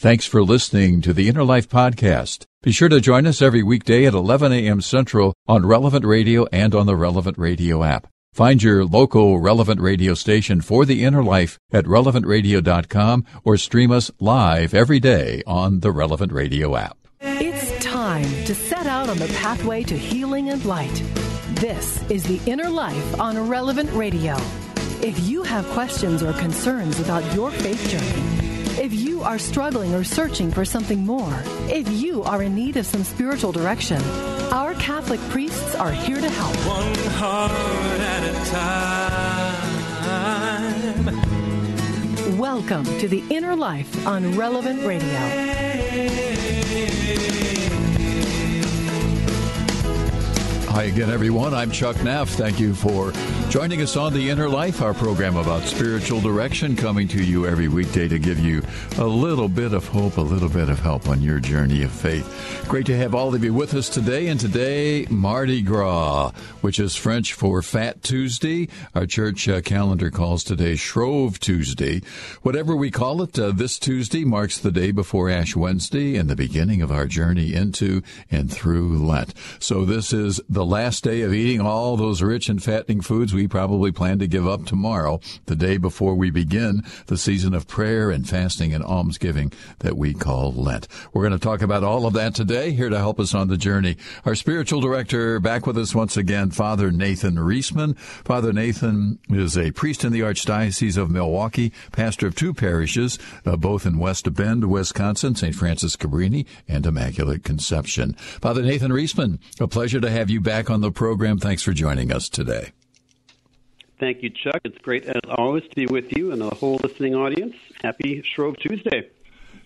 Thanks for listening to the Inner Life Podcast. Be sure to join us every weekday at 11 a.m. Central on Relevant Radio and on the Relevant Radio app. Find your local Relevant Radio station for the Inner Life at relevantradio.com or stream us live every day on the Relevant Radio app. It's time to set out on the pathway to healing and light. This is the Inner Life on Relevant Radio. If you have questions or concerns about your faith journey, if you are struggling or searching for something more, if you are in need of some spiritual direction, our Catholic priests are here to help. One heart at a time. Welcome to the Inner Life on Relevant Radio. Hi again, everyone. I'm Chuck Neff. Thank you for joining us on The Inner Life, our program about spiritual direction, coming to you every weekday to give you a little bit of hope, a little bit of help on your journey of faith. Great to have all of you with us today. And today, Mardi Gras, which is French for Fat Tuesday. Our church uh, calendar calls today Shrove Tuesday. Whatever we call it, uh, this Tuesday marks the day before Ash Wednesday and the beginning of our journey into and through Lent. So this is the the last day of eating all those rich and fattening foods we probably plan to give up tomorrow, the day before we begin the season of prayer and fasting and almsgiving that we call Lent. We're going to talk about all of that today. Here to help us on the journey, our spiritual director back with us once again, Father Nathan Reesman. Father Nathan is a priest in the Archdiocese of Milwaukee, pastor of two parishes, uh, both in West Bend, Wisconsin, St. Francis Cabrini, and Immaculate Conception. Father Nathan Reesman, a pleasure to have you back back on the program. Thanks for joining us today. Thank you, Chuck. It's great, as always, to be with you and the whole listening audience. Happy Shrove Tuesday.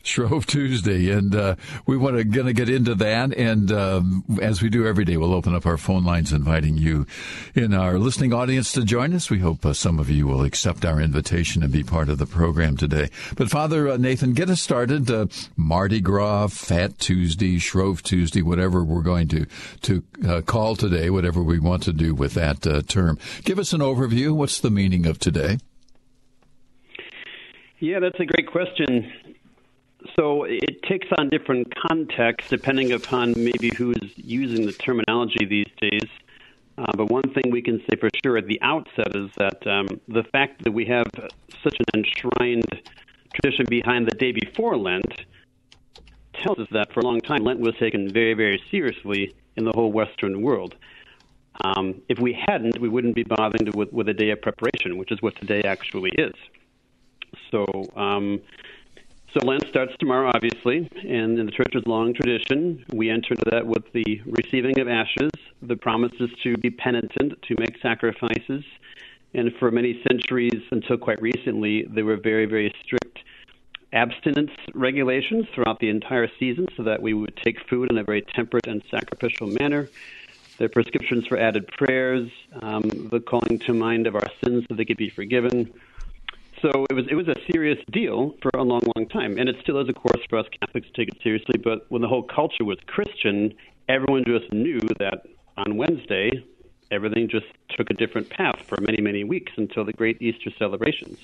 Shrove Tuesday, and uh, we want to going to get into that. And um, as we do every day, we'll open up our phone lines, inviting you in our listening audience to join us. We hope uh, some of you will accept our invitation and be part of the program today. But Father uh, Nathan, get us started. Uh, Mardi Gras, Fat Tuesday, Shrove Tuesday, whatever we're going to to uh, call today, whatever we want to do with that uh, term. Give us an overview. What's the meaning of today? Yeah, that's a great question. So it takes on different contexts depending upon maybe who's using the terminology these days. Uh, but one thing we can say for sure at the outset is that um, the fact that we have such an enshrined tradition behind the day before Lent tells us that for a long time Lent was taken very, very seriously in the whole Western world. Um, if we hadn't, we wouldn't be bothering to, with, with a day of preparation, which is what today actually is. So, um, so Lent starts tomorrow, obviously, and in the church's long tradition, we enter that with the receiving of ashes, the promises to be penitent, to make sacrifices, and for many centuries until quite recently, there were very, very strict abstinence regulations throughout the entire season, so that we would take food in a very temperate and sacrificial manner. Are prescriptions for added prayers, um, the calling to mind of our sins so they could be forgiven so it was it was a serious deal for a long, long time, and it still is, of course, for us Catholics to take it seriously. But when the whole culture was Christian, everyone just knew that on Wednesday everything just took a different path for many, many weeks until the great Easter celebrations.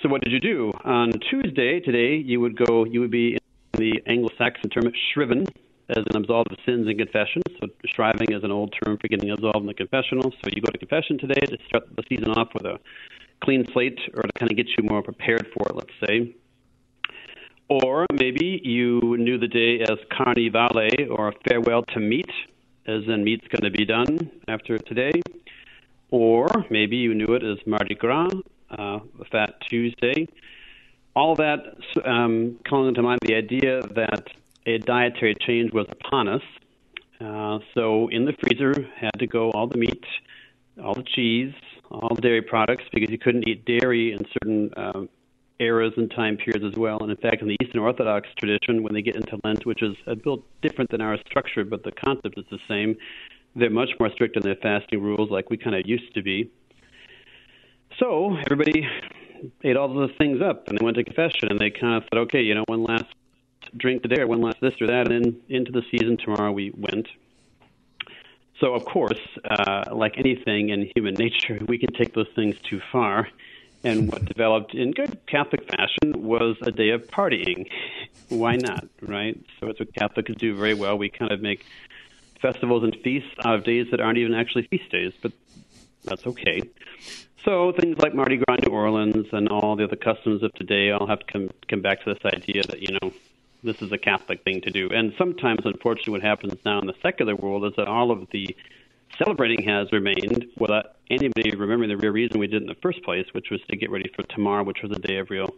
So what did you do on Tuesday? Today you would go, you would be in the Anglo-Saxon term shriven, as an absolved of sins and confession. So shriving is an old term for getting absolved in the confessional. So you go to confession today to start the season off with a clean slate or to kind of get you more prepared for it, let's say. Or maybe you knew the day as Carnivale or farewell to meat, as in meat's going to be done after today. Or maybe you knew it as Mardi Gras, uh, Fat Tuesday. All that um, calling to mind the idea that a dietary change was upon us. Uh, so in the freezer had to go all the meat, all the cheese, all the dairy products because you couldn't eat dairy in certain um, eras and time periods as well. And in fact, in the Eastern Orthodox tradition, when they get into Lent, which is a bit different than our structure, but the concept is the same, they're much more strict in their fasting rules, like we kind of used to be. So everybody ate all those things up, and they went to confession, and they kind of said, okay, you know, one last drink today, or one last this or that, and then into the season tomorrow we went. So, of course, uh, like anything in human nature, we can take those things too far. And what developed in good Catholic fashion was a day of partying. why not, right? So it's what Catholics do very well. We kind of make festivals and feasts out of days that aren't even actually feast days, but that's okay. So things like Mardi Gras New Orleans and all the other customs of today all have to come come back to this idea that you know this is a Catholic thing to do. And sometimes, unfortunately, what happens now in the secular world is that all of the celebrating has remained without anybody remembering the real reason we did it in the first place, which was to get ready for tomorrow, which was the day of real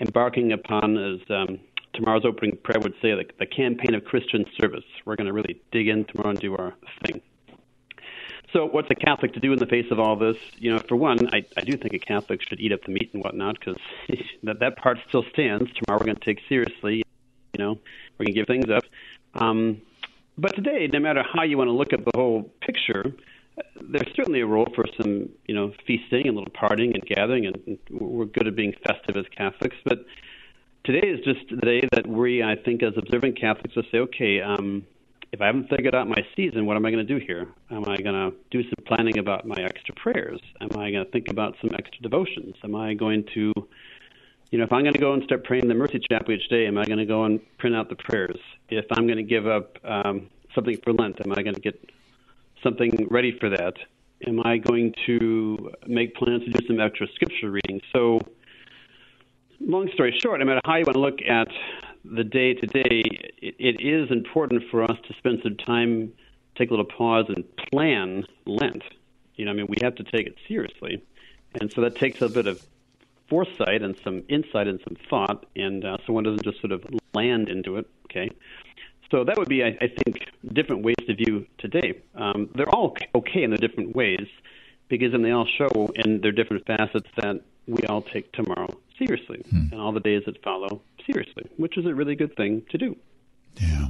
embarking upon, as um, tomorrow's opening prayer would say, the, the campaign of Christian service. We're going to really dig in tomorrow and do our thing. So, what's a Catholic to do in the face of all this? You know, for one, I, I do think a Catholic should eat up the meat and whatnot because that that part still stands. Tomorrow we're going to take seriously. You know, going to give things up. Um, but today, no matter how you want to look at the whole picture, there's certainly a role for some, you know, feasting and little partying and gathering, and we're good at being festive as Catholics. But today is just the day that we, I think, as observant Catholics, will say, okay, um, if I haven't figured out my season, what am I going to do here? Am I going to do some planning about my extra prayers? Am I going to think about some extra devotions? Am I going to, you know, if I'm going to go and start praying the Mercy Chaplet each day, am I going to go and print out the prayers? If I'm going to give up um, something for Lent, am I going to get something ready for that? Am I going to make plans to do some extra scripture reading? So, long story short, no matter how you want to look at the day to day, it is important for us to spend some time, take a little pause, and plan Lent. You know, I mean, we have to take it seriously, and so that takes a bit of foresight and some insight and some thought, and uh, so one doesn't just sort of land into it. Okay, so that would be, I, I think, different ways to view today. Um, they're all okay in their different ways because then they all show in their different facets that we all take tomorrow seriously hmm. and all the days that follow seriously, which is a really good thing to do. Yeah.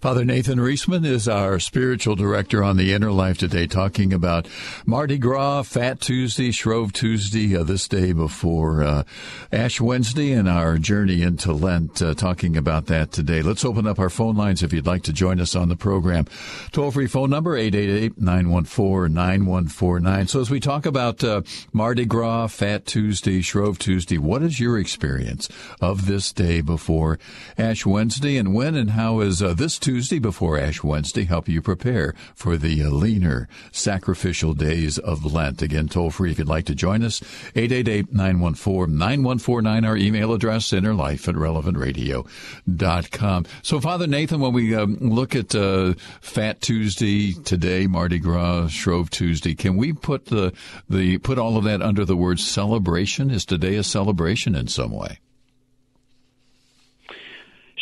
Father Nathan Reesman is our spiritual director on the Inner Life today, talking about Mardi Gras, Fat Tuesday, Shrove Tuesday, uh, this day before uh, Ash Wednesday, and our journey into Lent, uh, talking about that today. Let's open up our phone lines if you'd like to join us on the program. Toll free phone number 888 914 9149. So, as we talk about uh, Mardi Gras, Fat Tuesday, Shrove Tuesday, what is your experience of this day before Ash Wednesday, and when and how is uh, this Tuesday before Ash Wednesday help you prepare for the leaner sacrificial days of Lent? Again, toll free if you'd like to join us. 888-914-9149, our email address, innerlife at relevantradio.com. So, Father Nathan, when we um, look at uh, Fat Tuesday today, Mardi Gras, Shrove Tuesday, can we put the, the put all of that under the word celebration? Is today a celebration in some way?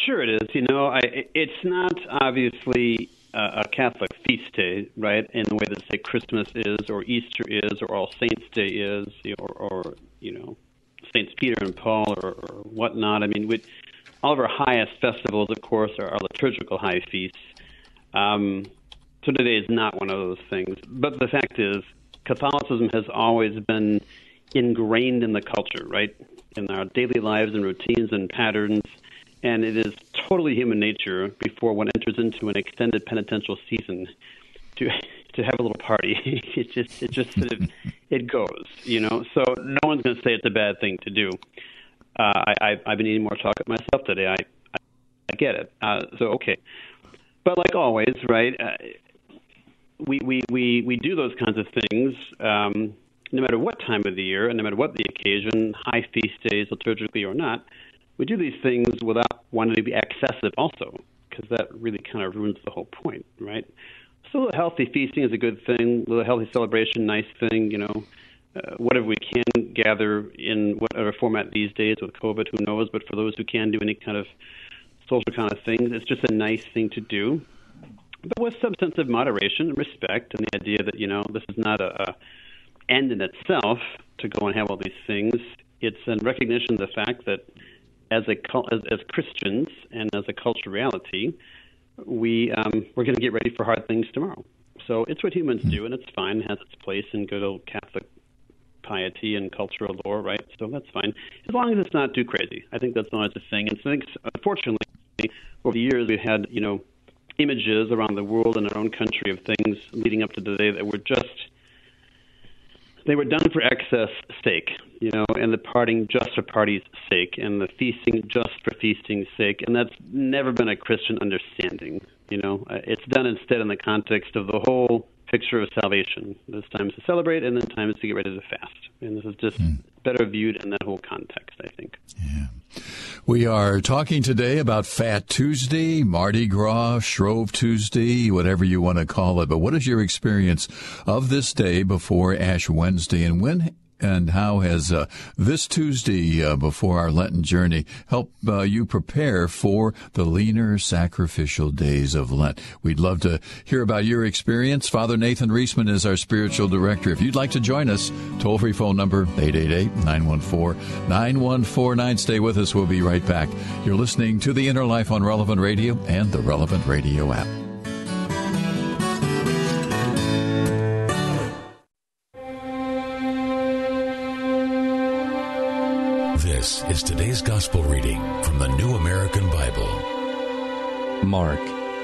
Sure, it is. You know, I, it's not obviously a Catholic feast day, right? In the way that say Christmas is, or Easter is, or All Saints Day is, or, or you know, Saints Peter and Paul, or, or whatnot. I mean, we, all of our highest festivals, of course, are our liturgical high feasts. Um, so today is not one of those things. But the fact is, Catholicism has always been ingrained in the culture, right? In our daily lives and routines and patterns and it is totally human nature before one enters into an extended penitential season to to have a little party. it just it just sort of it goes, you know. So no one's going to say it's a bad thing to do. Uh, I, I I've been eating more chocolate myself today. I I, I get it. Uh, so okay, but like always, right? Uh, we, we, we, we do those kinds of things um, no matter what time of the year and no matter what the occasion, high feast days, liturgically or not we do these things without wanting to be excessive also, because that really kind of ruins the whole point, right? So little healthy feasting is a good thing, a little healthy celebration, nice thing, you know. Uh, whatever we can gather in whatever format these days with COVID, who knows? But for those who can do any kind of social kind of things, it's just a nice thing to do. But with some sense of moderation and respect, and the idea that you know this is not a, a end in itself to go and have all these things. It's a recognition of the fact that as a as, as Christians and as a cultural reality, we um, we're going to get ready for hard things tomorrow. So it's what humans do, and it's fine. It has its place in good old Catholic piety and cultural lore, right? So that's fine, as long as it's not too crazy. I think that's always a thing. And so I think, unfortunately, over the years we've had you know images around the world and our own country of things leading up to the day that were just they were done for excess sake, you know, and the parting just for party's sake, and the feasting just for feasting's sake, and that's never been a Christian understanding. You know, uh, it's done instead in the context of the whole picture of salvation. There's times to celebrate, and then times to get ready to fast, and this is just hmm. better viewed in that whole context, I think. Yeah. We are talking today about Fat Tuesday, Mardi Gras, Shrove Tuesday, whatever you want to call it. But what is your experience of this day before Ash Wednesday, and when and how has uh, this Tuesday uh, before our Lenten journey helped uh, you prepare for the leaner sacrificial days of Lent? We'd love to hear about your experience. Father Nathan Reesman is our spiritual director. If you'd like to join us, toll free phone number 888-914-9149. Stay with us. We'll be right back. You're listening to The Inner Life on Relevant Radio and the Relevant Radio app. This is today's gospel reading from the New American Bible. Mark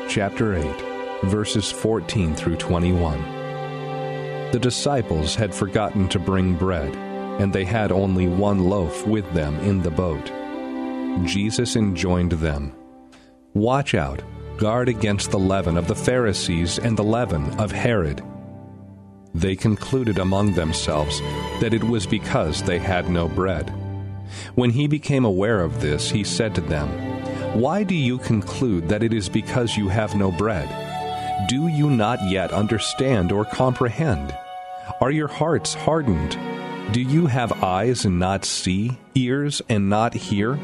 chapter 8, verses 14 through 21. The disciples had forgotten to bring bread, and they had only one loaf with them in the boat. Jesus enjoined them Watch out, guard against the leaven of the Pharisees and the leaven of Herod. They concluded among themselves that it was because they had no bread. When he became aware of this, he said to them, Why do you conclude that it is because you have no bread? Do you not yet understand or comprehend? Are your hearts hardened? Do you have eyes and not see, ears and not hear?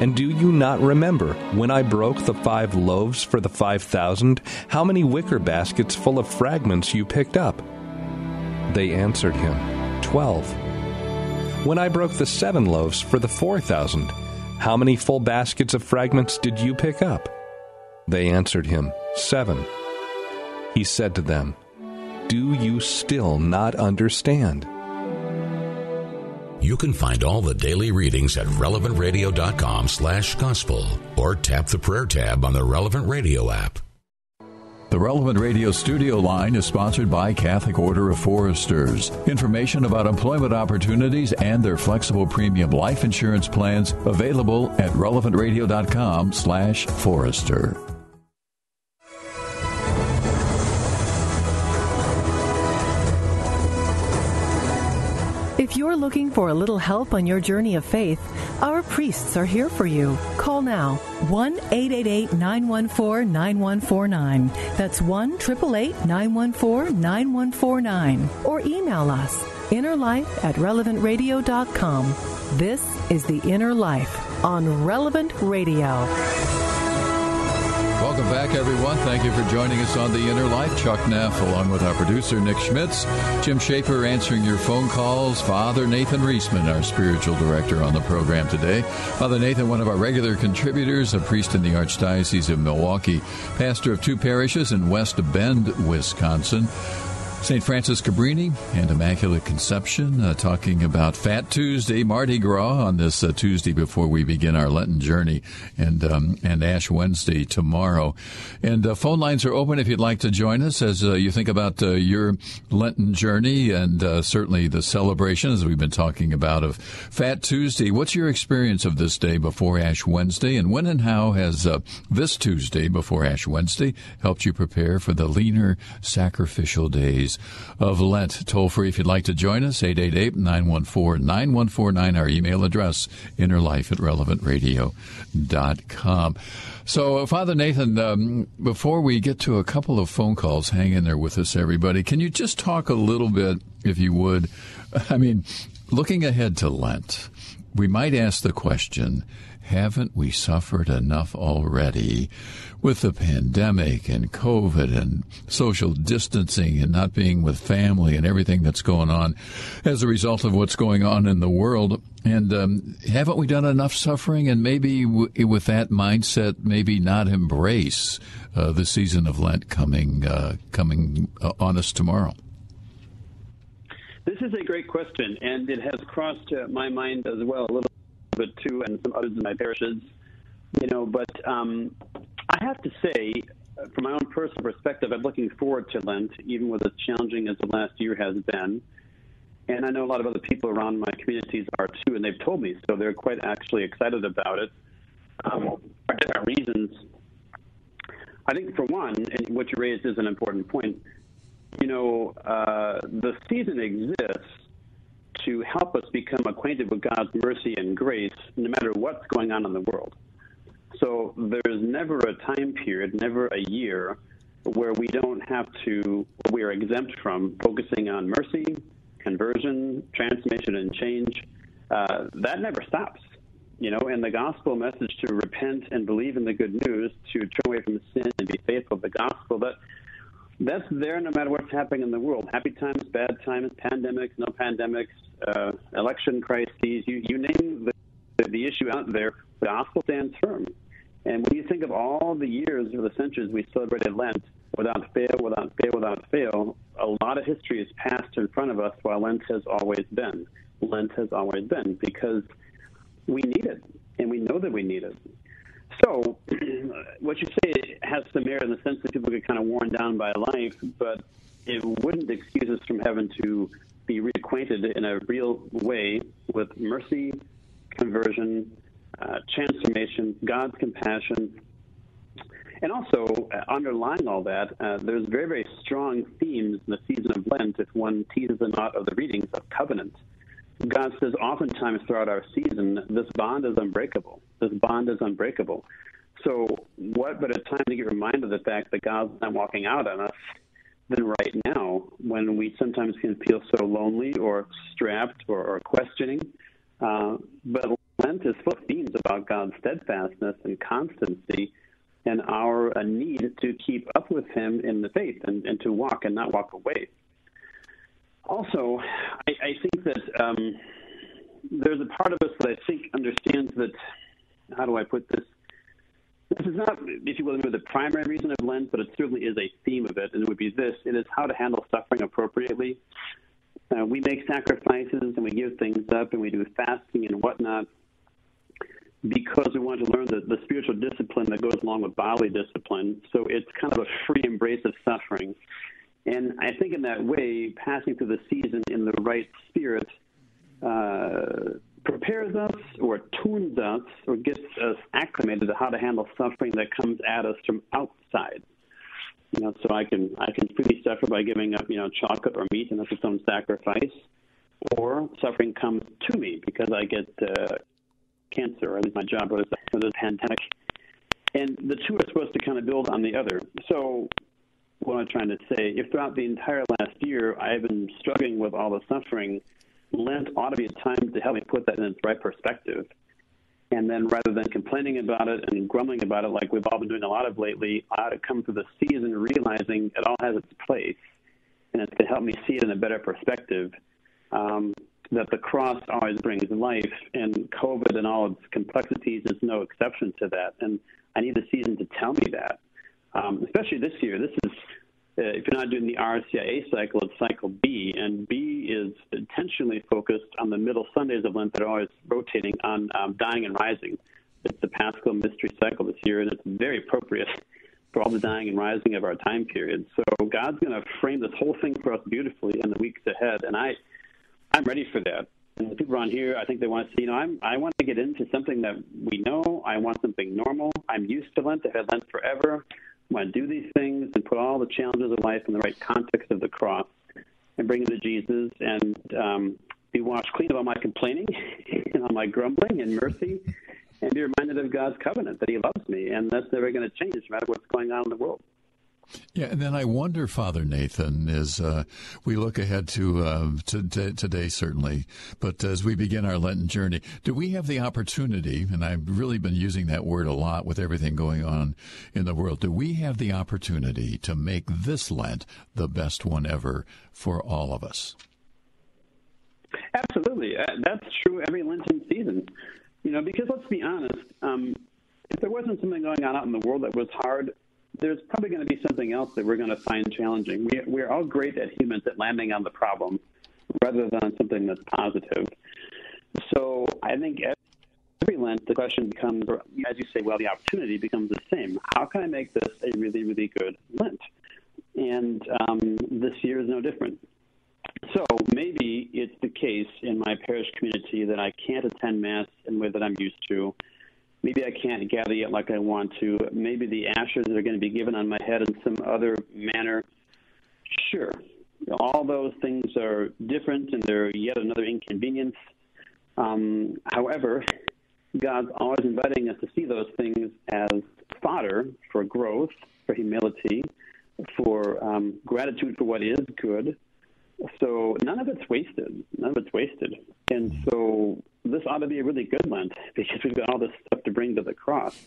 And do you not remember when I broke the five loaves for the five thousand, how many wicker baskets full of fragments you picked up? They answered him, Twelve when I broke the seven loaves for the four thousand, how many full baskets of fragments did you pick up? They answered him, Seven. He said to them, Do you still not understand? You can find all the daily readings at relevantradio.com slash gospel or tap the prayer tab on the Relevant Radio app. The Relevant Radio studio line is sponsored by Catholic Order of Foresters. Information about employment opportunities and their flexible premium life insurance plans available at relevantradio.com slash forester. If you're looking for a little help on your journey of faith, our priests are here for you. Call now 1 888 914 9149. That's 1 888 914 9149. Or email us innerlife at relevantradio.com. This is The Inner Life on Relevant Radio. Welcome back, everyone. Thank you for joining us on The Inner Life. Chuck Neff, along with our producer, Nick Schmitz, Jim Schaefer answering your phone calls, Father Nathan Reesman, our spiritual director on the program today. Father Nathan, one of our regular contributors, a priest in the Archdiocese of Milwaukee, pastor of two parishes in West Bend, Wisconsin. St. Francis Cabrini and Immaculate Conception, uh, talking about Fat Tuesday, Mardi Gras on this uh, Tuesday before we begin our Lenten journey, and um, and Ash Wednesday tomorrow. And uh, phone lines are open if you'd like to join us as uh, you think about uh, your Lenten journey and uh, certainly the celebration, as we've been talking about, of Fat Tuesday. What's your experience of this day before Ash Wednesday, and when and how has this Tuesday before Ash Wednesday helped you prepare for the leaner sacrificial days? Days of Lent. Toll free if you'd like to join us, 888 914 9149, our email address, innerlife at relevantradio.com. So, uh, Father Nathan, um, before we get to a couple of phone calls, hang in there with us, everybody. Can you just talk a little bit, if you would? I mean, looking ahead to Lent, we might ask the question haven't we suffered enough already with the pandemic and COVID and social distancing and not being with family and everything that's going on as a result of what's going on in the world? And um, haven't we done enough suffering? And maybe w- with that mindset, maybe not embrace uh, the season of Lent coming uh, coming uh, on us tomorrow. This is a great question, and it has crossed uh, my mind as well a little bit too, and some others in my parishes. You know, but um, I have to say, uh, from my own personal perspective, I'm looking forward to Lent, even with as challenging as the last year has been. And I know a lot of other people around my communities are too, and they've told me so. They're quite actually excited about it um, for different reasons. I think, for one, and what you raised is an important point. You know, uh, the season exists to help us become acquainted with God's mercy and grace, no matter what's going on in the world. So there's never a time period, never a year, where we don't have to, we are exempt from focusing on mercy, conversion, transformation, and change. Uh, that never stops. You know, and the gospel message to repent and believe in the good news, to turn away from sin and be faithful to the gospel, that that's there no matter what's happening in the world. Happy times, bad times, pandemics, no pandemics, uh, election crises, you, you name the, the issue out there, the gospel stands firm. And when you think of all the years or the centuries we celebrated Lent, without fail, without fail, without fail, a lot of history has passed in front of us while Lent has always been. Lent has always been because we need it, and we know that we need it. So, what you say has some merit in the sense that people get kind of worn down by life, but it wouldn't excuse us from having to be reacquainted in a real way with mercy, conversion, uh, transformation, God's compassion. And also, uh, underlying all that, uh, there's very, very strong themes in the season of Lent if one teases them out of the readings of covenant. God says oftentimes throughout our season, this bond is unbreakable. This bond is unbreakable. So, what but a time to get reminded of the fact that God's not walking out on us than right now when we sometimes can feel so lonely or strapped or, or questioning. Uh, but Lent is full of themes about God's steadfastness and constancy and our uh, need to keep up with Him in the faith and, and to walk and not walk away. Also, I, I think that um, there's a part of us that I think understands that, how do I put this? This is not, if you will, the primary reason of Lent, but it certainly is a theme of it, and it would be this it is how to handle suffering appropriately. Uh, we make sacrifices and we give things up and we do fasting and whatnot because we want to learn the, the spiritual discipline that goes along with bodily discipline. So it's kind of a free embrace of suffering. And I think in that way, passing through the season in the right spirit uh, prepares us or tunes us or gets us acclimated to how to handle suffering that comes at us from outside. You know, so I can I can freely suffer by giving up, you know, chocolate or meat, and that's its own sacrifice. Or suffering comes to me because I get uh, cancer, or at least my job was the pandemic. And the two are supposed to kind of build on the other. So what I'm trying to say, if throughout the entire last year I've been struggling with all the suffering, Lent ought to be a time to help me put that in its right perspective. And then rather than complaining about it and grumbling about it like we've all been doing a lot of lately, I ought to come through the season realizing it all has its place. And it's to help me see it in a better perspective. Um, that the cross always brings life, and COVID and all its complexities is no exception to that. And I need the season to tell me that, um, especially this year. This is uh, if you're not doing the RCIA cycle, it's cycle B, and B is intentionally focused on the middle Sundays of Lent that are always rotating on um, dying and rising. It's the Paschal Mystery cycle this year, and it's very appropriate for all the dying and rising of our time period. So God's going to frame this whole thing for us beautifully in the weeks ahead, and I, I'm ready for that. And the people around here, I think they want to see, you know, I'm, I want to get into something that we know. I want something normal. I'm used to Lent. I've had Lent forever want to do these things and put all the challenges of life in the right context of the cross and bring them to Jesus and um, be washed clean of all my complaining and all my grumbling and mercy and be reminded of God's covenant that He loves me and that's never going to change no matter what's going on in the world. Yeah, and then I wonder, Father Nathan, as uh, we look ahead to, uh, to, to, today, certainly, but as we begin our Lenten journey, do we have the opportunity, and I've really been using that word a lot with everything going on in the world, do we have the opportunity to make this Lent the best one ever for all of us? Absolutely. Uh, that's true every Lenten season. You know, because let's be honest, um, if there wasn't something going on out in the world that was hard, there's probably going to be something else that we're going to find challenging. We, we're all great at humans at landing on the problem rather than something that's positive. So I think every Lent, the question becomes, as you say, well, the opportunity becomes the same. How can I make this a really, really good Lent? And um, this year is no different. So maybe it's the case in my parish community that I can't attend Mass in the way that I'm used to. Maybe I can't gather yet like I want to. Maybe the ashes are going to be given on my head in some other manner. Sure. All those things are different and they're yet another inconvenience. Um, however, God's always inviting us to see those things as fodder for growth, for humility, for um, gratitude for what is good. So none of it's wasted. None of it's wasted. And so this ought to be a really good Lent because we've got all this stuff to bring to the cross.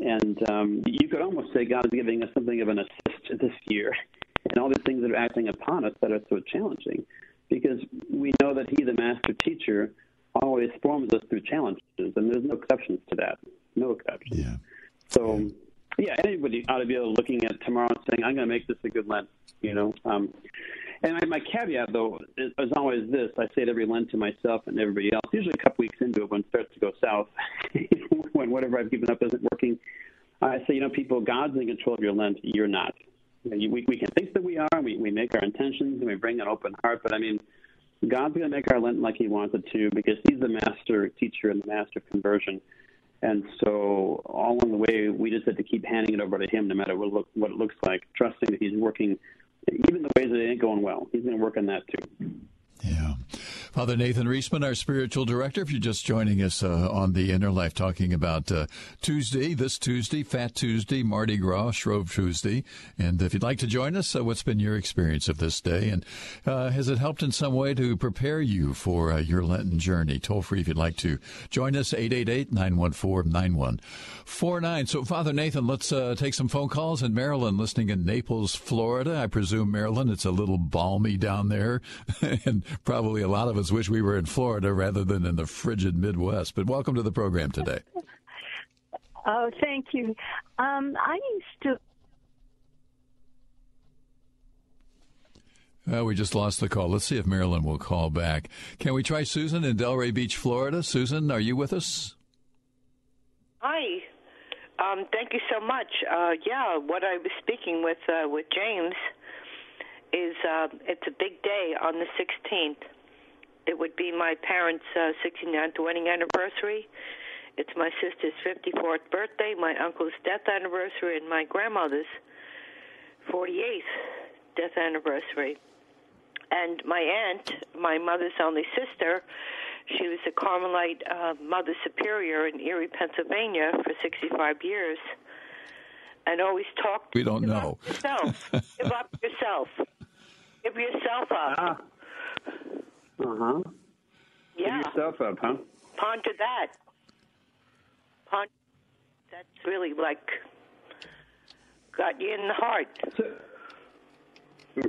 And um, you could almost say God is giving us something of an assist this year and all these things that are acting upon us that are so challenging because we know that He, the master teacher, always forms us through challenges, and there's no exceptions to that. No exceptions. Yeah. So, yeah, anybody ought to be able to looking at tomorrow and saying, "I'm going to make this a good Lent." You know. Um, and my, my caveat, though, is, is always this: I say it every Lent to myself and everybody else. Usually, a couple weeks into it, when it starts to go south, when whatever I've given up isn't working, I say, you know, people, God's in control of your Lent. You're not. You know, you, we, we can think that we are. We, we make our intentions and we bring an open heart. But I mean, God's going to make our Lent like He wants it to because He's the master teacher and the master of conversion. And so, all along the way, we just have to keep handing it over to Him, no matter what, look, what it looks like, trusting that He's working, even the ways that it ain't going well. He's going to work on that too. Yeah. Father Nathan Reesman, our spiritual director, if you're just joining us uh, on the Inner Life, talking about uh, Tuesday, this Tuesday, Fat Tuesday, Mardi Gras, Shrove Tuesday. And if you'd like to join us, uh, what's been your experience of this day? And uh, has it helped in some way to prepare you for uh, your Lenten journey? Toll free if you'd like to join us, 888 914 9149. So, Father Nathan, let's uh, take some phone calls in Marilyn, listening in Naples, Florida. I presume, Marilyn, it's a little balmy down there. and probably a lot of us wish we were in Florida rather than in the frigid Midwest. But welcome to the program today. Oh, thank you. Um, I used to. Uh, we just lost the call. Let's see if Marilyn will call back. Can we try Susan in Delray Beach, Florida? Susan, are you with us? Hi. Um, thank you so much. Uh, yeah, what I was speaking with uh, with James is uh, it's a big day on the 16th. It would be my parents' uh, 69th wedding anniversary. It's my sister's 54th birthday, my uncle's death anniversary, and my grandmother's 48th death anniversary. And my aunt, my mother's only sister, she was a Carmelite uh, Mother Superior in Erie, Pennsylvania for 65 years and always talked We don't know. Yourself. give up yourself. Give yourself up. Ah. Uh huh. yeah. Give yourself up, huh? Ponder that. Ponder. That's really like got you in the heart. So,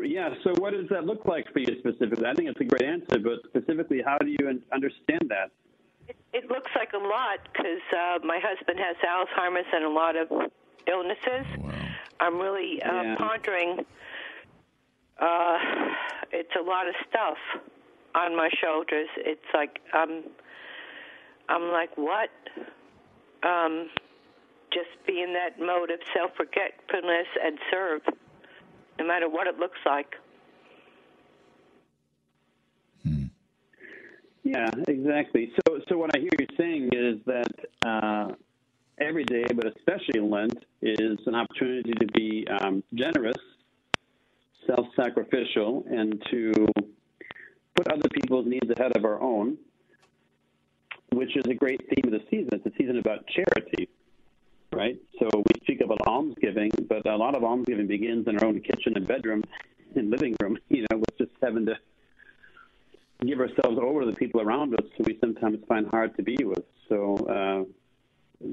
yeah. So, what does that look like for you specifically? I think it's a great answer, but specifically, how do you understand that? It, it looks like a lot because uh, my husband has Alzheimer's and a lot of illnesses. Wow. I'm really uh, Yeah. pondering. Uh, it's a lot of stuff on my shoulders. It's like I'm, I'm like what? Um, just be in that mode of self-forgetfulness and serve, no matter what it looks like. Yeah, exactly. So, so what I hear you saying is that uh, every day, but especially Lent, is an opportunity to be um, generous, self-sacrificial, and to put other people's needs ahead of our own, which is a great theme of the season. It's a season about charity, right? So we speak about almsgiving, but a lot of almsgiving begins in our own kitchen and bedroom and living room, you know, with just having to give ourselves over to the people around us who we sometimes find hard to be with. So uh,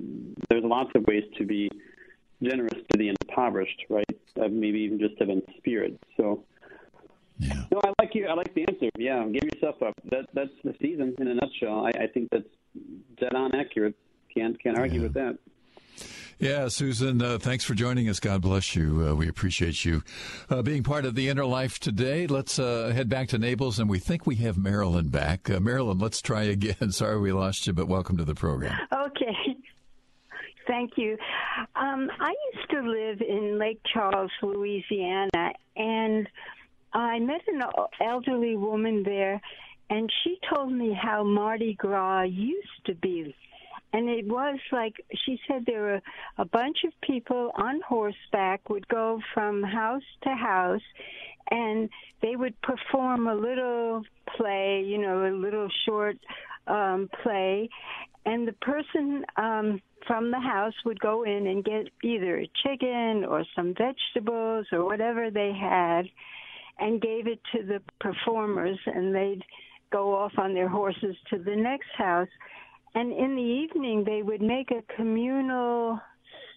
there's lots of ways to be generous to the impoverished, right? Uh, maybe even just have in spirit. So. Yeah. No, I like you. I like the answer. Yeah, give yourself up. That that's the season in a nutshell. I, I think that's dead on accurate. Can't can't argue with that. Yeah, Susan, uh, thanks for joining us. God bless you. Uh, we appreciate you uh, being part of the inner life today. Let's uh, head back to Naples, and we think we have Marilyn back. Uh, Marilyn, let's try again. Sorry we lost you, but welcome to the program. Okay. Thank you. Um, I used to live in Lake Charles, Louisiana, and I met an elderly woman there, and she told me how Mardi Gras used to be. And it was like she said there were a bunch of people on horseback would go from house to house and they would perform a little play, you know, a little short um play and the person um from the house would go in and get either a chicken or some vegetables or whatever they had and gave it to the performers and they'd go off on their horses to the next house. And in the evening they would make a communal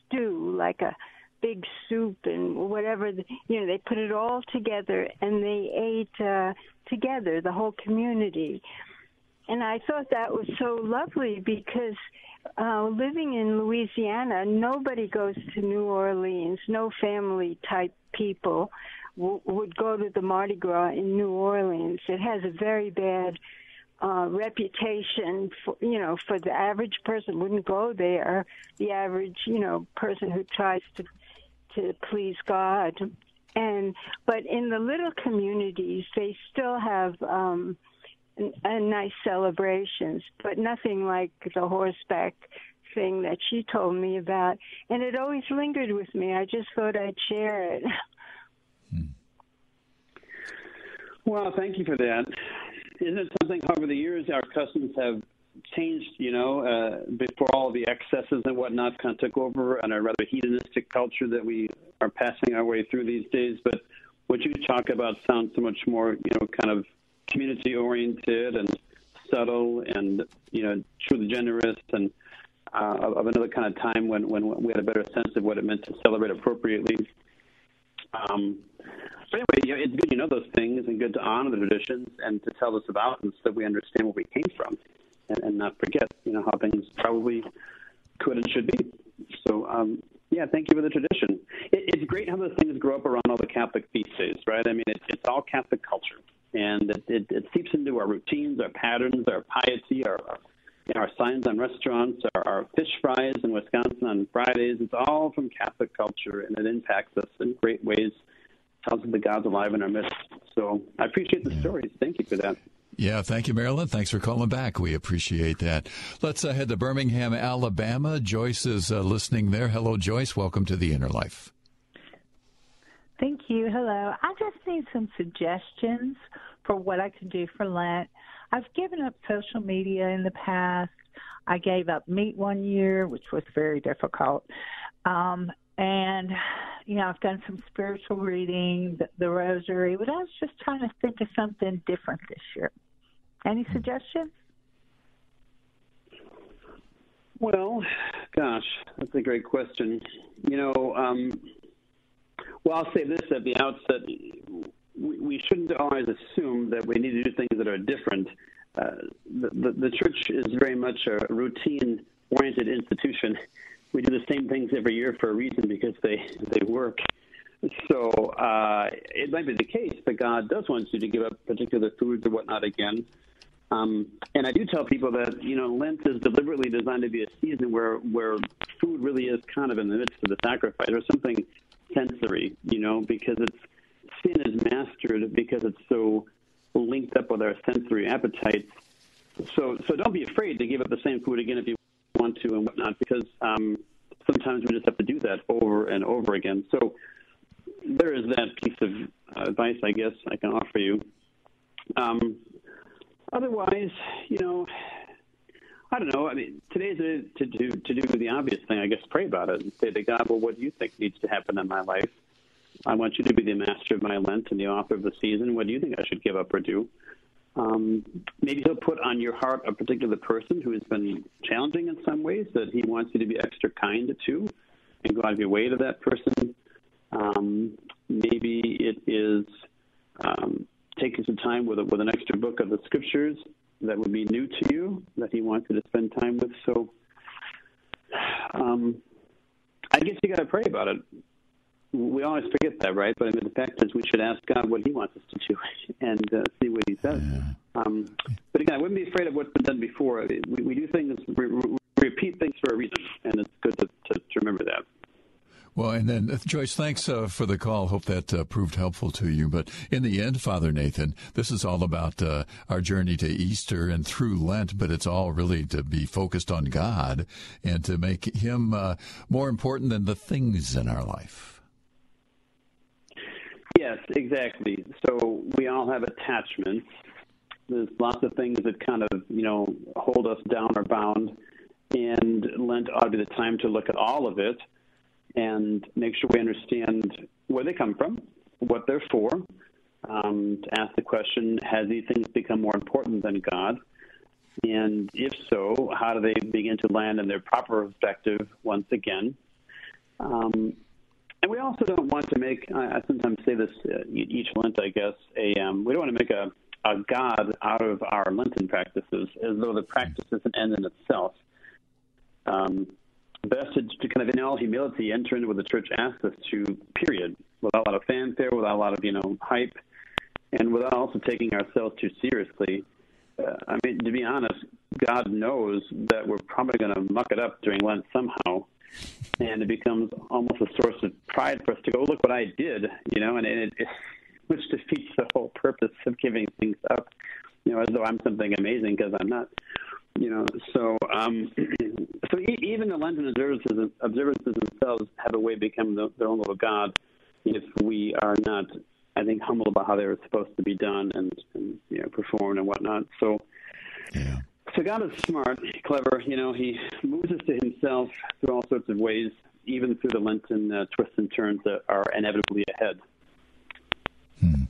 stew like a big soup and whatever you know they put it all together and they ate uh together the whole community and i thought that was so lovely because uh living in louisiana nobody goes to new orleans no family type people w- would go to the mardi gras in new orleans. It has a very bad uh reputation for you know for the average person wouldn't go there. The average you know person who tries to to please god. And but in the little communities they still have um a nice celebrations but nothing like the horseback thing that she told me about. And it always lingered with me. I just thought i'd share it. Well thank you for that. Isn't it something over the years our customs have changed, you know, uh, before all the excesses and whatnot kind of took over and a rather hedonistic culture that we are passing our way through these days. But what you talk about sounds so much more, you know, kind of community oriented and subtle and, you know, truly generous and uh, of another kind of time when, when we had a better sense of what it meant to celebrate appropriately. Um, but anyway, you know, it's good you know those things and good to honor the traditions and to tell us about them so that we understand where we came from and, and not forget, you know, how things probably could and should be. So, um, yeah, thank you for the tradition. It, it's great how those things grow up around all the Catholic feast days, right? I mean, it, it's all Catholic culture, and it, it, it seeps into our routines, our patterns, our piety, our, our you know, our signs on restaurants, our, our fish fries in Wisconsin on Fridays. It's all from Catholic culture, and it impacts us in great ways. Tells us the God's alive in our midst. So I appreciate the yeah. stories. Thank you for that. Yeah, thank you, Marilyn. Thanks for calling back. We appreciate that. Let's uh, head to Birmingham, Alabama. Joyce is uh, listening there. Hello, Joyce. Welcome to the Inner Life. Thank you. Hello. I just need some suggestions for what I can do for Lent. I've given up social media in the past. I gave up meat one year, which was very difficult. Um, and you know i've done some spiritual reading the, the rosary but i was just trying to think of something different this year any suggestions? Well, gosh, that's a great question. You know, um, well, I'll say this at the outset: we, we shouldn't always assume that we need to do things that are different. Uh, the, the, the church is very much a routine-oriented institution. We do the same things every year for a reason because they they work. So uh, it might be the case that God does want you to give up particular foods or whatnot again. Um, and I do tell people that you know Lent is deliberately designed to be a season where where food really is kind of in the midst of the sacrifice or something sensory, you know, because it's sin is mastered because it's so linked up with our sensory appetites. So so don't be afraid to give up the same food again if you want to and whatnot, because um, sometimes we just have to do that over and over again. So there is that piece of advice I guess I can offer you. Um, Otherwise, you know, I don't know. I mean, today's a, to do to do the obvious thing. I guess pray about it and say to God, well, what do you think needs to happen in my life? I want you to be the master of my Lent and the author of the season. What do you think I should give up or do? Um, maybe he'll put on your heart a particular person who has been challenging in some ways that he wants you to be extra kind to and go out of your way to that person. Um, maybe it is um, taking some time with with an extra book of the scriptures that would be new to you that he wanted to spend time with. So, um, I guess you got to pray about it. We always forget that, right? But I mean, the fact is, we should ask God what He wants us to do and uh, see what He says. Yeah. Um, but again, I wouldn't be afraid of what's been done before. We, we do things, we, we repeat things for a reason, and it's good to, to, to remember that. Well, and then uh, Joyce, thanks uh, for the call. Hope that uh, proved helpful to you. But in the end, Father Nathan, this is all about uh, our journey to Easter and through Lent. But it's all really to be focused on God and to make Him uh, more important than the things in our life. Yes, exactly. So we all have attachments. There's lots of things that kind of you know hold us down or bound, and Lent ought to be the time to look at all of it and make sure we understand where they come from, what they're for, um, to ask the question, has these things become more important than God? And if so, how do they begin to land in their proper perspective once again? Um, and we also don't want to make, I sometimes say this uh, each Lent, I guess, a, um, we don't want to make a, a God out of our Lenten practices as though the practice is an end in itself. Um, best to, kind of in all humility enter into what the church asks us to, period, without a lot of fanfare, without a lot of, you know, hype, and without also taking ourselves too seriously. Uh, I mean, to be honest, God knows that we're probably going to muck it up during Lent somehow, and it becomes almost a source of pride for us to go, look what I did, you know, and it, it which defeats the whole purpose of giving things up, you know, as though I'm something amazing because I'm not you know, so um, so even the Lenten observances, observances themselves have a way of becoming their own little god if we are not, I think, humble about how they were supposed to be done and, and you know performed and whatnot. So. Yeah. So God is smart, clever. You know, He moves us to Himself through all sorts of ways, even through the Lenten uh, twists and turns that are inevitably ahead. Hmm.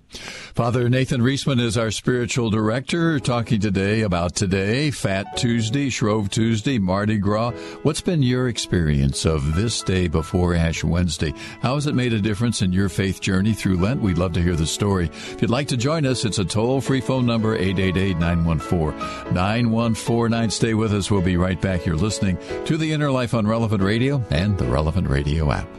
Father Nathan Reesman is our spiritual director, talking today about today, Fat Tuesday, Shrove Tuesday, Mardi Gras. What's been your experience of this day before Ash Wednesday? How has it made a difference in your faith journey through Lent? We'd love to hear the story. If you'd like to join us, it's a toll free phone number, 888 914 9149. Stay with us. We'll be right back. You're listening to The Inner Life on Relevant Radio and the Relevant Radio app.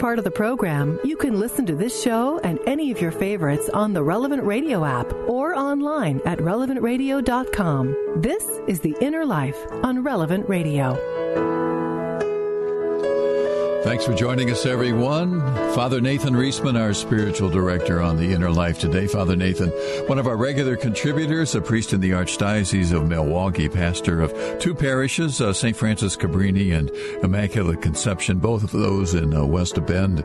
Part of the program, you can listen to this show and any of your favorites on the Relevant Radio app or online at relevantradio.com. This is The Inner Life on Relevant Radio. Thanks for joining us, everyone. Father Nathan Reesman, our spiritual director on the Inner Life today. Father Nathan, one of our regular contributors, a priest in the Archdiocese of Milwaukee, pastor of two parishes, uh, St. Francis Cabrini and Immaculate Conception, both of those in uh, West Bend,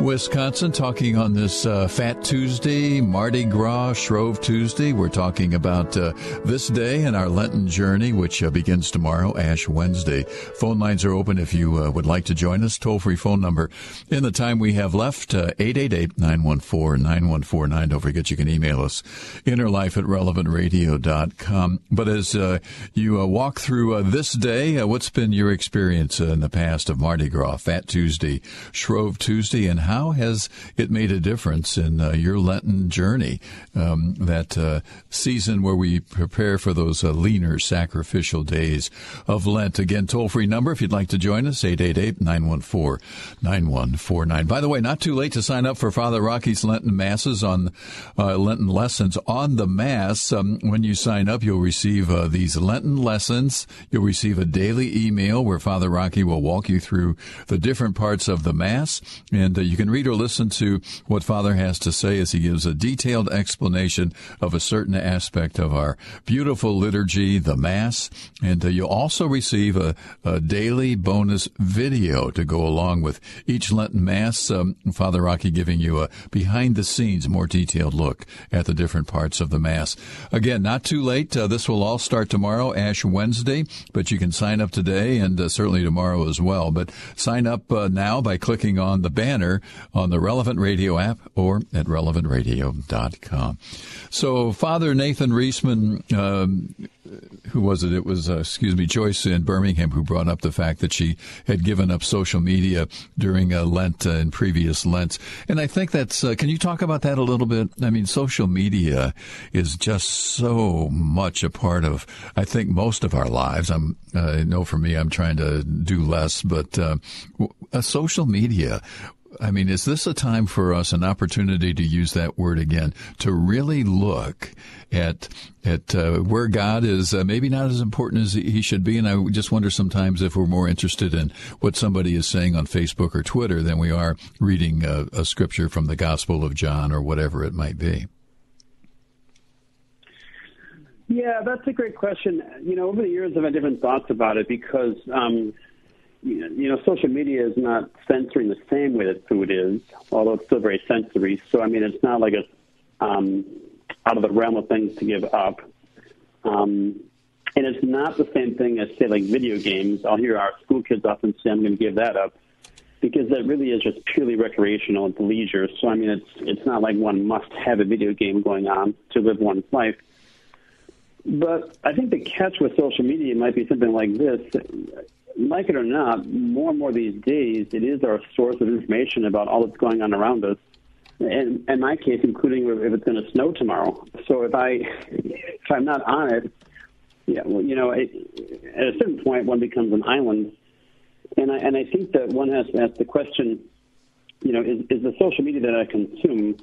Wisconsin, talking on this uh, Fat Tuesday, Mardi Gras, Shrove Tuesday. We're talking about uh, this day and our Lenten journey, which uh, begins tomorrow, Ash Wednesday. Phone lines are open if you uh, would like to join us free phone number in the time we have left, uh, 888 914 9149. Don't forget you can email us, innerlife at relevantradio.com. But as uh, you uh, walk through uh, this day, uh, what's been your experience uh, in the past of Mardi Gras, Fat Tuesday, Shrove Tuesday, and how has it made a difference in your Lenten journey? Um, that season where we prepare for those leaner sacrificial days of Lent. Again, toll free number if you'd like to join us, 888 914 9149. By the way, not too late to sign up for Father Rocky's Lenten Masses on uh, Lenten Lessons on the Mass. Um, when you sign up, you'll receive uh, these Lenten lessons. You'll receive a daily email where Father Rocky will walk you through the different parts of the Mass. And uh, you can read or listen to what Father has to say as he gives a detailed explanation of a certain aspect of our beautiful liturgy, the Mass. And uh, you'll also receive a, a daily bonus video to go along with each Lenten Mass. Um, Father Rocky giving you a behind the scenes, more detailed look at the different parts of the Mass. Again, not too late. Uh, this will all start tomorrow, Ash Wednesday, but you can sign up today and uh, certainly tomorrow as well. But sign up uh, now by clicking on the banner on the Relevant Radio app or at relevantradio.com. So, Father Nathan Reesman, um, who was it? It was, uh, excuse me, Joyce in Birmingham who brought up the fact that she had given up social media during uh, Lent uh, and previous Lents. And I think that's, uh, can you talk about that a little bit? I mean, social media is just so much a part of, I think, most of our lives. I'm, uh, I know for me, I'm trying to do less, but uh, social media, I mean, is this a time for us, an opportunity to use that word again, to really look at at uh, where God is uh, maybe not as important as he should be? And I just wonder sometimes if we're more interested in what somebody is saying on Facebook or Twitter than we are reading a, a scripture from the Gospel of John or whatever it might be. Yeah, that's a great question. You know, over the years, I've had different thoughts about it because. Um, you know, social media is not censoring the same way that food is, although it's still very sensory. So, I mean, it's not like it's um, out of the realm of things to give up. Um, and it's not the same thing as, say, like video games. I'll hear our school kids often say, I'm going to give that up because that really is just purely recreational and leisure. So, I mean, it's, it's not like one must have a video game going on to live one's life. But I think the catch with social media might be something like this like it or not, more and more these days, it is our source of information about all that's going on around us. And in my case, including if it's going to snow tomorrow. So if I if I'm not on it, yeah, well, you know, it, at a certain point, one becomes an island. And I and I think that one has to ask the question, you know, is is the social media that I consume,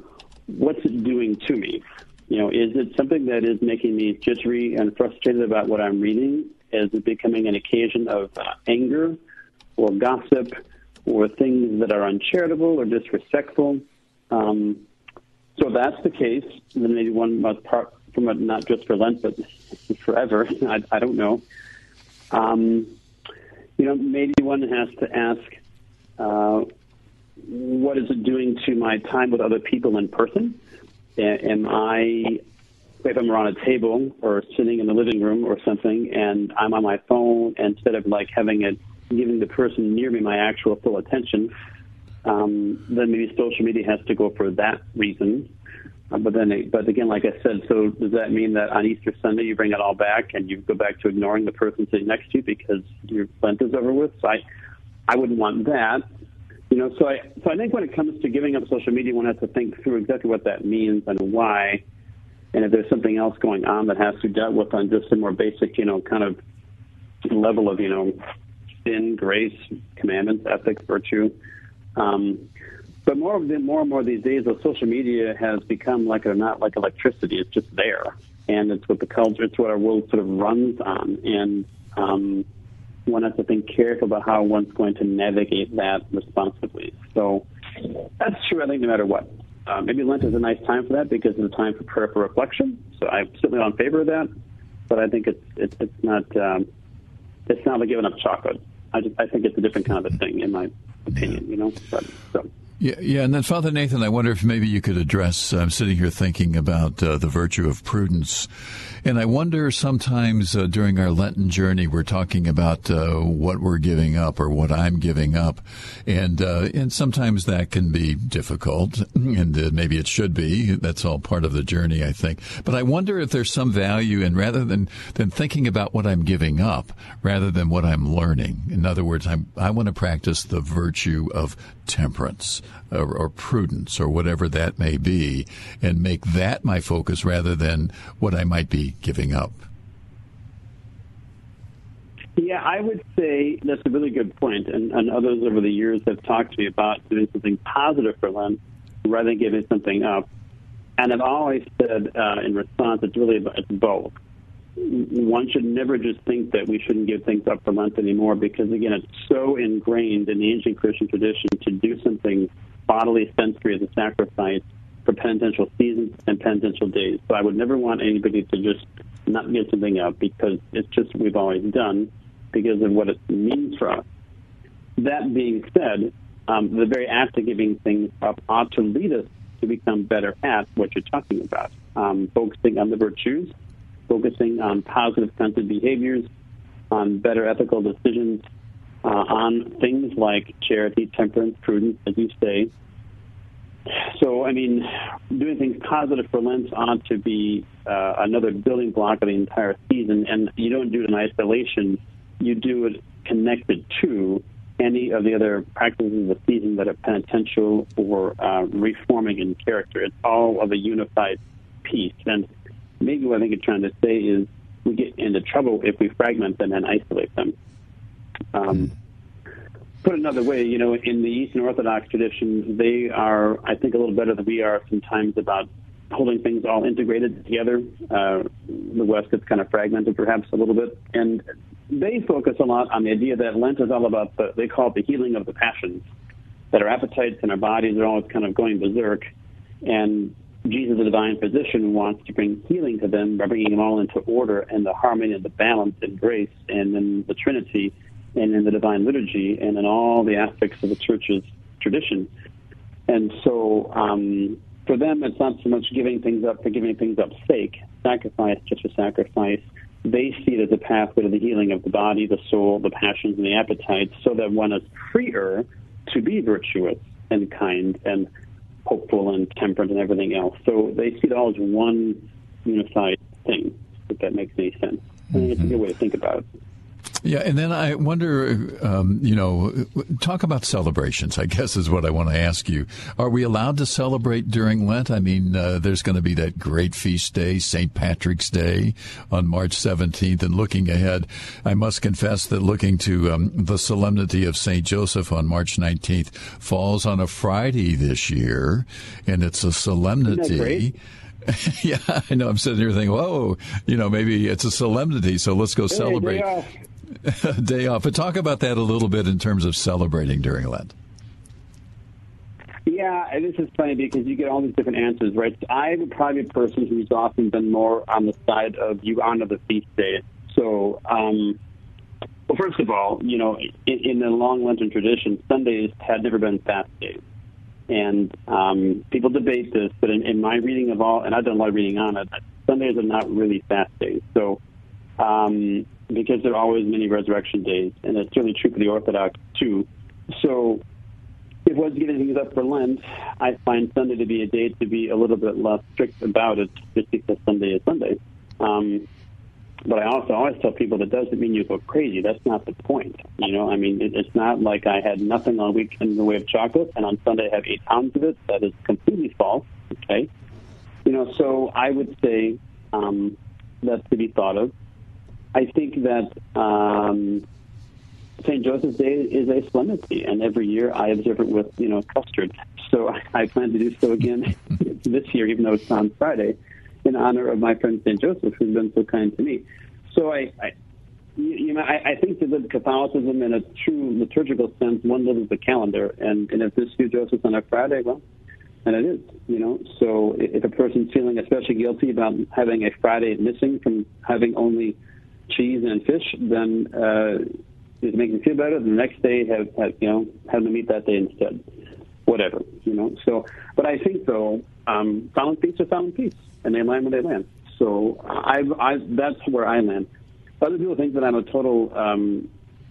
what's it doing to me? You know, is it something that is making me jittery and frustrated about what I'm reading? Is it becoming an occasion of uh, anger or gossip or things that are uncharitable or disrespectful? Um, so if that's the case, then maybe one must part from it not just for Lent, but forever. I, I don't know. Um, you know, maybe one has to ask, uh, what is it doing to my time with other people in person? am I if I'm around a table or sitting in the living room or something and I'm on my phone instead of like having it giving the person near me my actual full attention, um, then maybe social media has to go for that reason. Uh, but then, but again, like I said, so does that mean that on Easter Sunday you bring it all back and you go back to ignoring the person sitting next to you because your Lent is over with? So I, I wouldn't want that. You know, so I so I think when it comes to giving up social media, one has to think through exactly what that means and why, and if there's something else going on that has to be dealt with on just a more basic, you know, kind of level of you know, sin, grace, commandments, ethics, virtue. Um, but more of the, more and more these days, the social media has become like a not like electricity. It's just there, and it's what the culture, it's what our world sort of runs on, and um, one has to think careful about how one's going to navigate that responsibly. So that's true, I think, no matter what. Uh, maybe Lent is a nice time for that because it's a time for prayer for reflection. So I'm certainly on favor of that, but I think it's it's, it's not um, it's not like giving up chocolate. I just I think it's a different kind of a thing, in my opinion. You know, but so. Yeah, yeah, and then Father Nathan, I wonder if maybe you could address. I'm sitting here thinking about uh, the virtue of prudence, and I wonder sometimes uh, during our Lenten journey, we're talking about uh, what we're giving up or what I'm giving up, and uh, and sometimes that can be difficult, and uh, maybe it should be. That's all part of the journey, I think. But I wonder if there's some value in rather than than thinking about what I'm giving up, rather than what I'm learning. In other words, I'm, I want to practice the virtue of temperance or, or, prudence or whatever that may be and make that my focus rather than what I might be giving up. Yeah, I would say that's a really good point, and, and others over the years have talked to me about doing something positive for Lent rather than giving something up. And I've always said uh, in response, it's really about, it's both one should never just think that we shouldn't give things up for Lent anymore because, again, it's so ingrained in the ancient Christian tradition to do something bodily sensory as a sacrifice for penitential seasons and penitential days. So I would never want anybody to just not give something up because it's just we've always done because of what it means for us. That being said, um, the very act of giving things up ought to lead us to become better at what you're talking about, um, focusing on the virtues focusing on positive sensitive behaviors, on better ethical decisions, uh, on things like charity, temperance, prudence, as you say. So, I mean, doing things positive for Lent ought to be uh, another building block of the entire season, and you don't do it in isolation. You do it connected to any of the other practices of the season that are penitential or uh, reforming in character. It's all of a unified piece. And maybe what I think it's trying to say is we get into trouble if we fragment them and isolate them. Um, put another way, you know, in the Eastern Orthodox tradition, they are, I think, a little better than we are sometimes about holding things all integrated together. Uh, the West gets kind of fragmented, perhaps a little bit, and they focus a lot on the idea that Lent is all about the, they call it the healing of the passions, that our appetites and our bodies are always kind of going berserk, and Jesus, the divine physician, wants to bring healing to them by bringing them all into order and the harmony and the balance and grace and in the Trinity and in the divine liturgy and in all the aspects of the church's tradition. And so um, for them, it's not so much giving things up for giving things up sake, sacrifice just for sacrifice. They see it as a pathway to the healing of the body, the soul, the passions, and the appetites, so that one is freer to be virtuous and kind and hopeful and temperate and everything else. So they see it all as one unified thing, if that makes any sense. I think it's a good way to think about it. Yeah, and then I wonder, um, you know, talk about celebrations, I guess is what I want to ask you. Are we allowed to celebrate during Lent? I mean, uh, there's going to be that great feast day, St. Patrick's Day on March 17th. And looking ahead, I must confess that looking to um, the solemnity of St. Joseph on March 19th falls on a Friday this year, and it's a solemnity. yeah, I know. I'm sitting here thinking, whoa, you know, maybe it's a solemnity, so let's go Hey, celebrate. day off. But talk about that a little bit in terms of celebrating during Lent. Yeah, and this is funny because you get all these different answers, right? I would a private person who's often been more on the side of you honor the feast day. So, um, well, first of all, you know, in, in the long Lenten tradition, Sundays had never been fast days. And um, people debate this, but in, in my reading of all, and I've done a lot of reading on it, Sundays are not really fast days. So, um, because there are always many resurrection days, and it's certainly true for the Orthodox too. So, if one's giving things up for Lent, I find Sunday to be a day to be a little bit less strict about it, just because Sunday is Sunday. Um, but I also always tell people that doesn't mean you go crazy. That's not the point. You know, I mean, it, it's not like I had nothing on weekend in the way of chocolate, and on Sunday I have eight pounds of it. That is completely false. Okay, you know, so I would say um, that's to be thought of. I think that um, St. Joseph's Day is a solemnity, and every year I observe it with, you know, custard. So I plan to do so again this year, even though it's on Friday, in honor of my friend St. Joseph, who's been so kind to me. So I, I you, you know, I, I think live Catholicism in a true liturgical sense, one lives the calendar, and, and if this St. Joseph's on a Friday, well, and it is, you know. So if a person's feeling especially guilty about having a Friday missing from having only cheese and fish, then uh, it makes them feel better. The next day, have, have you know, have them eat that day instead. Whatever, you know. So, but I think though, um, silent peace are silent peace, and they land where they land. So I, I, that's where I land. Other people think that I'm a total um,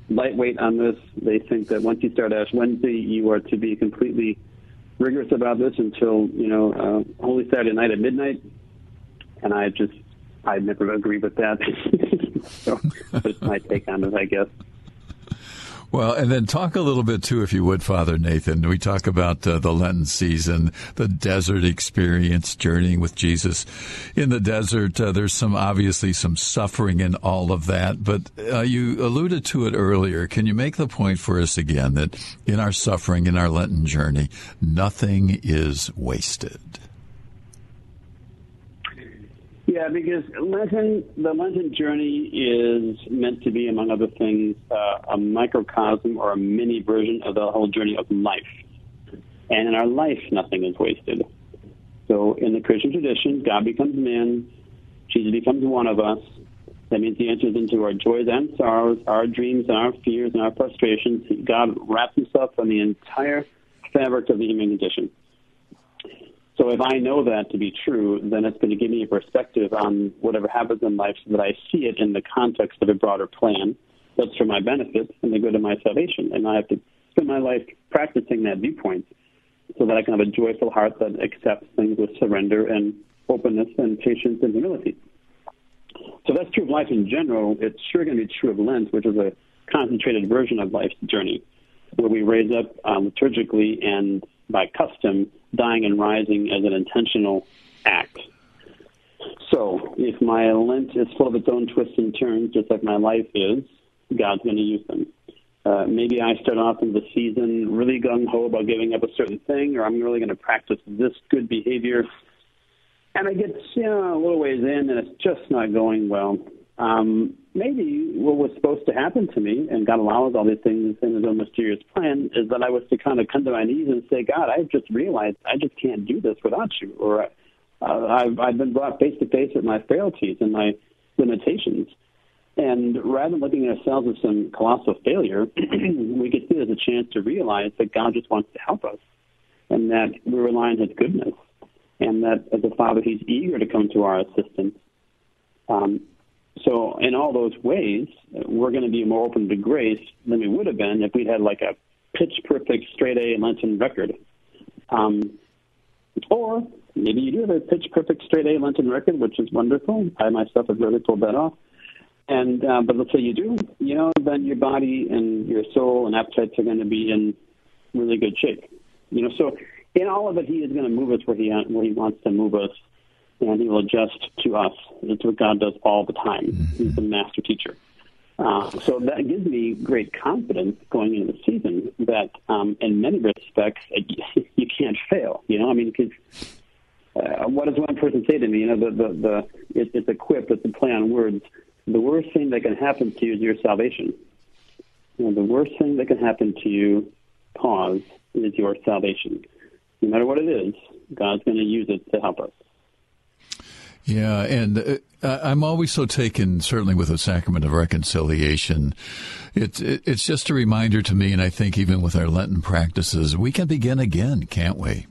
lightweight on this. They think that once you start Ash Wednesday, you are to be completely rigorous about this until you know uh, Holy Saturday night at midnight. And I just, I never agree with that. so that's my take on it, I guess. Well, and then talk a little bit too, if you would, Father Nathan. We talk about uh, the Lenten season, the desert experience, journeying with Jesus in the desert. Uh, there's some obviously some suffering in all of that, but uh, you alluded to it earlier. Can you make the point for us again that in our suffering, in our Lenten journey, nothing is wasted? Yeah, because Lenten, the Lenten journey is meant to be, among other things, uh, a microcosm or a mini version of the whole journey of life. And in our life, nothing is wasted. So in the Christian tradition, God becomes man, Jesus becomes one of us. That means he enters into our joys and sorrows, our dreams and our fears and our frustrations. God wraps himself in the entire fabric of the human condition. So if I know that to be true, then it's going to give me a perspective on whatever happens in life so that I see it in the context of a broader plan that's for my benefit and the good of my salvation. And I have to spend my life practicing that viewpoint so that I can have a joyful heart that accepts things with surrender and openness and patience and humility. So that's true of life in general. It's sure going to be true of Lent, which is a concentrated version of life's journey, where we raise up um, liturgically and by custom, dying and rising as an intentional act. So, if my Lent is full of its own twists and turns, just like my life is, God's going to use them. Uh, maybe I start off in the season really gung ho about giving up a certain thing, or I'm really going to practice this good behavior. And I get you know, a little ways in, and it's just not going well. Um, maybe what was supposed to happen to me, and God allows all these things in His own mysterious plan, is that I was to kind of come to my knees and say, God, I've just realized I just can't do this without you, or uh, I've, I've been brought face to face with my frailties and my limitations. And rather than looking at ourselves as some colossal failure, we could see it as a chance to realize that God just wants to help us and that we rely on His goodness and that as a Father, He's eager to come to our assistance. Um, so, in all those ways, we're going to be more open to grace than we would have been if we'd had like a pitch perfect straight A Lenten record. Um, or maybe you do have a pitch perfect straight A Lenten record, which is wonderful. I myself have really pulled that off. And uh, but let's say you do, you know, then your body and your soul and appetites are going to be in really good shape. You know, so in all of it, He is going to move us where He where He wants to move us, and He will adjust to us. It's what God does all the time. Mm-hmm. He's the master teacher. Uh, so that gives me great confidence going into the season that, um, in many respects, you can't fail. You know, I mean, because uh, what does one person say to me? You know, the the, the it, it's a quip, it's a play on words the worst thing that can happen to you is your salvation. You know, the worst thing that can happen to you, pause, is your salvation. No matter what it is, God's going to use it to help us. Yeah, and uh, I'm always so taken, certainly with the sacrament of reconciliation. It, it, it's just a reminder to me, and I think even with our Lenten practices, we can begin again, can't we?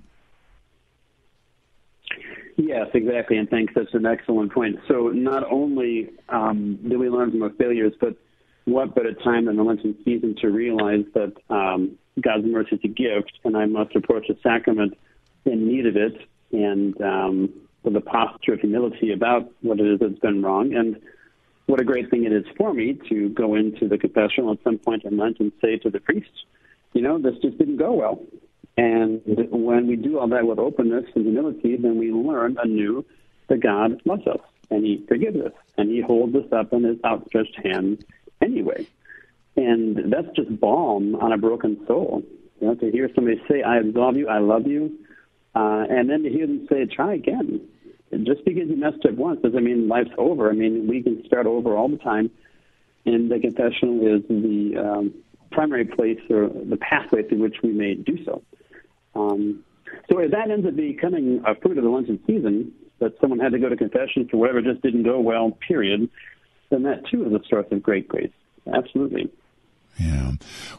Yes, exactly, and thanks. That's an excellent point. So not only um, do we learn from our failures, but what better time than the Lenten season to realize that um, God's mercy is a gift, and I must approach the sacrament in need of it, and um, with a posture of humility about what it is that's been wrong, and what a great thing it is for me to go into the confessional at some point in Lent and say to the priest, you know, this just didn't go well. And when we do all that with openness and humility, then we learn anew that God loves us and He forgives us and He holds us up in His outstretched hand anyway. And that's just balm on a broken soul. You know, to hear somebody say, I absolve you, I love you, uh, and then to hear them say, try again. Just because you messed up once doesn't mean life's over. I mean, we can start over all the time. And the confessional is the um, primary place or the pathway through which we may do so. Um, so if that ends up becoming a fruit of the Lenten season, that someone had to go to confession for whatever just didn't go well, period, then that too is a source of great grace. Absolutely. Yeah.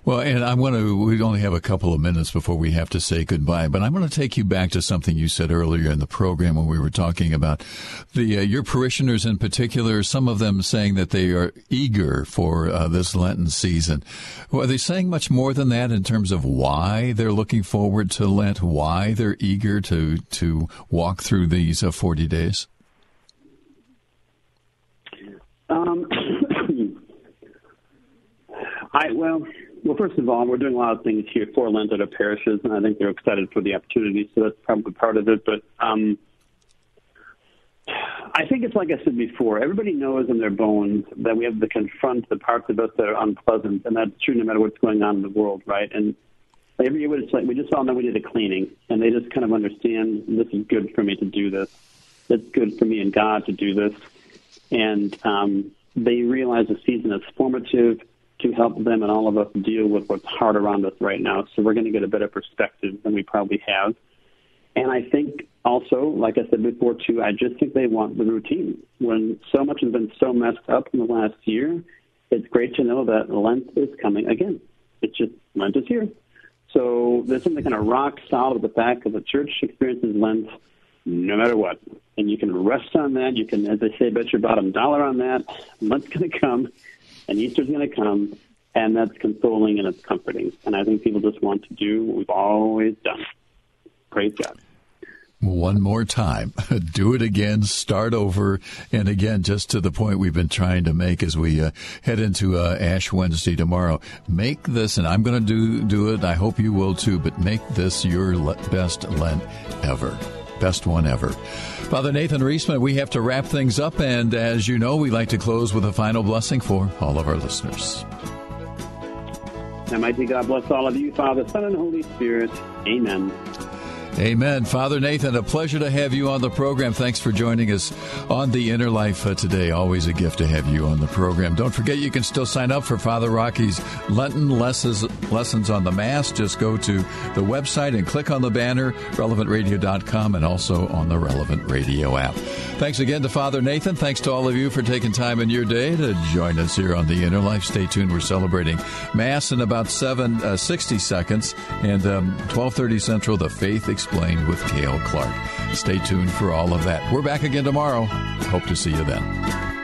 Well, and I want to, we only have a couple of minutes before we have to say goodbye, but I'm going to take you back to something you said earlier in the program when we were talking about the, uh, your parishioners in particular, some of them saying that they are eager for uh, this Lenten season. Well, are they saying much more than that in terms of why they're looking forward to Lent, why they're eager to, to walk through these uh, 40 days? Um, I well, well, first of all, we're doing a lot of things here for Lent at our parishes, and I think they're excited for the opportunity. So that's probably part of it. But um, I think it's like I said before. Everybody knows in their bones that we have to confront the parts of us that are unpleasant, and that's true no matter what's going on in the world, right? And every year it's like we just all know we need a cleaning, and they just kind of understand this is good for me to do this. It's good for me and God to do this, and um, they realize the season is formative to help them and all of us deal with what's hard around us right now. So we're going to get a better perspective than we probably have. And I think also, like I said before too, I just think they want the routine. When so much has been so messed up in the last year, it's great to know that Lent is coming again. It's just Lent is here. So there's something kind of rock solid with the fact that the church experiences Lent no matter what. And you can rest on that. You can, as they say, bet your bottom dollar on that. Lent's going to come and Easter's going to come, and that's consoling and it's comforting. And I think people just want to do what we've always done. Praise God. One more time. Do it again. Start over. And again, just to the point we've been trying to make as we uh, head into uh, Ash Wednesday tomorrow. Make this, and I'm going to do, do it. I hope you will too, but make this your le- best Lent ever. Best one ever. Father Nathan Reesman, we have to wrap things up, and as you know, we like to close with a final blessing for all of our listeners. Almighty God bless all of you, Father, Son, and Holy Spirit. Amen. Amen. Father Nathan, a pleasure to have you on the program. Thanks for joining us on the Inner Life uh, today. Always a gift to have you on the program. Don't forget you can still sign up for Father Rocky's Lenten lessons, on the Mass. Just go to the website and click on the banner, relevantradio.com, and also on the Relevant Radio app. Thanks again to Father Nathan. Thanks to all of you for taking time in your day to join us here on the Inner Life. Stay tuned. We're celebrating Mass in about seven, uh, 60 seconds and um, 1230 Central, the Faith Explained with Cale Clarke. Stay tuned for all of that. We're back again tomorrow. Hope to see you then.